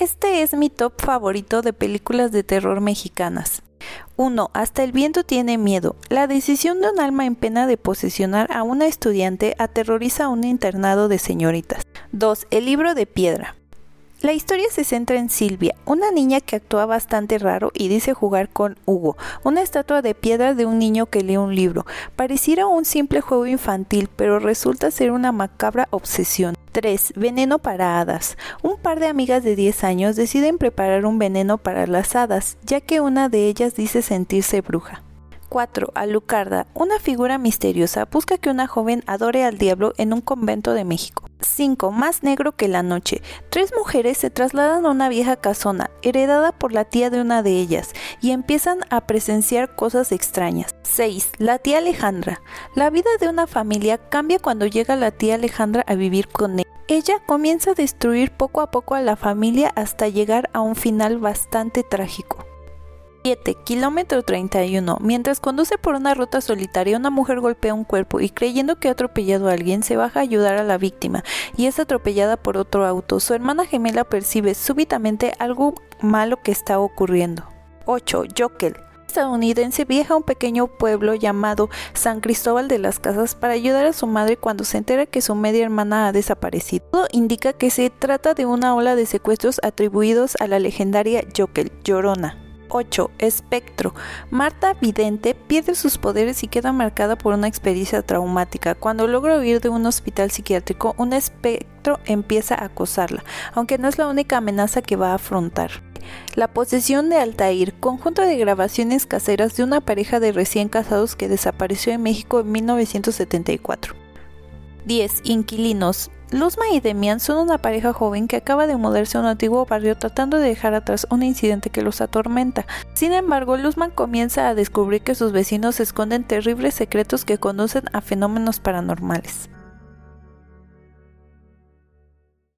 Este es mi top favorito de películas de terror mexicanas. 1. Hasta el viento tiene miedo. La decisión de un alma en pena de posesionar a una estudiante aterroriza a un internado de señoritas. 2. El libro de piedra. La historia se centra en Silvia, una niña que actúa bastante raro y dice jugar con Hugo, una estatua de piedra de un niño que lee un libro. Pareciera un simple juego infantil, pero resulta ser una macabra obsesión. 3. Veneno para hadas. Un par de amigas de 10 años deciden preparar un veneno para las hadas, ya que una de ellas dice sentirse bruja. 4. Alucarda. Una figura misteriosa busca que una joven adore al diablo en un convento de México. 5. Más negro que la noche. Tres mujeres se trasladan a una vieja casona, heredada por la tía de una de ellas, y empiezan a presenciar cosas extrañas. 6. La tía Alejandra. La vida de una familia cambia cuando llega la tía Alejandra a vivir con él. Ella comienza a destruir poco a poco a la familia hasta llegar a un final bastante trágico. 7. Kilómetro 31. Mientras conduce por una ruta solitaria, una mujer golpea un cuerpo y creyendo que ha atropellado a alguien, se baja a ayudar a la víctima y es atropellada por otro auto. Su hermana gemela percibe súbitamente algo malo que está ocurriendo. 8. Jokel estadounidense viaja a un pequeño pueblo llamado San Cristóbal de las Casas para ayudar a su madre cuando se entera que su media hermana ha desaparecido. Todo indica que se trata de una ola de secuestros atribuidos a la legendaria Jokel, Llorona. 8. Espectro. Marta Vidente pierde sus poderes y queda marcada por una experiencia traumática. Cuando logra huir de un hospital psiquiátrico, un espectro empieza a acosarla, aunque no es la única amenaza que va a afrontar. La posesión de Altair, conjunto de grabaciones caseras de una pareja de recién casados que desapareció en México en 1974. 10. Inquilinos. Luzma y Demian son una pareja joven que acaba de mudarse a un antiguo barrio tratando de dejar atrás un incidente que los atormenta. Sin embargo, Luzman comienza a descubrir que sus vecinos esconden terribles secretos que conducen a fenómenos paranormales.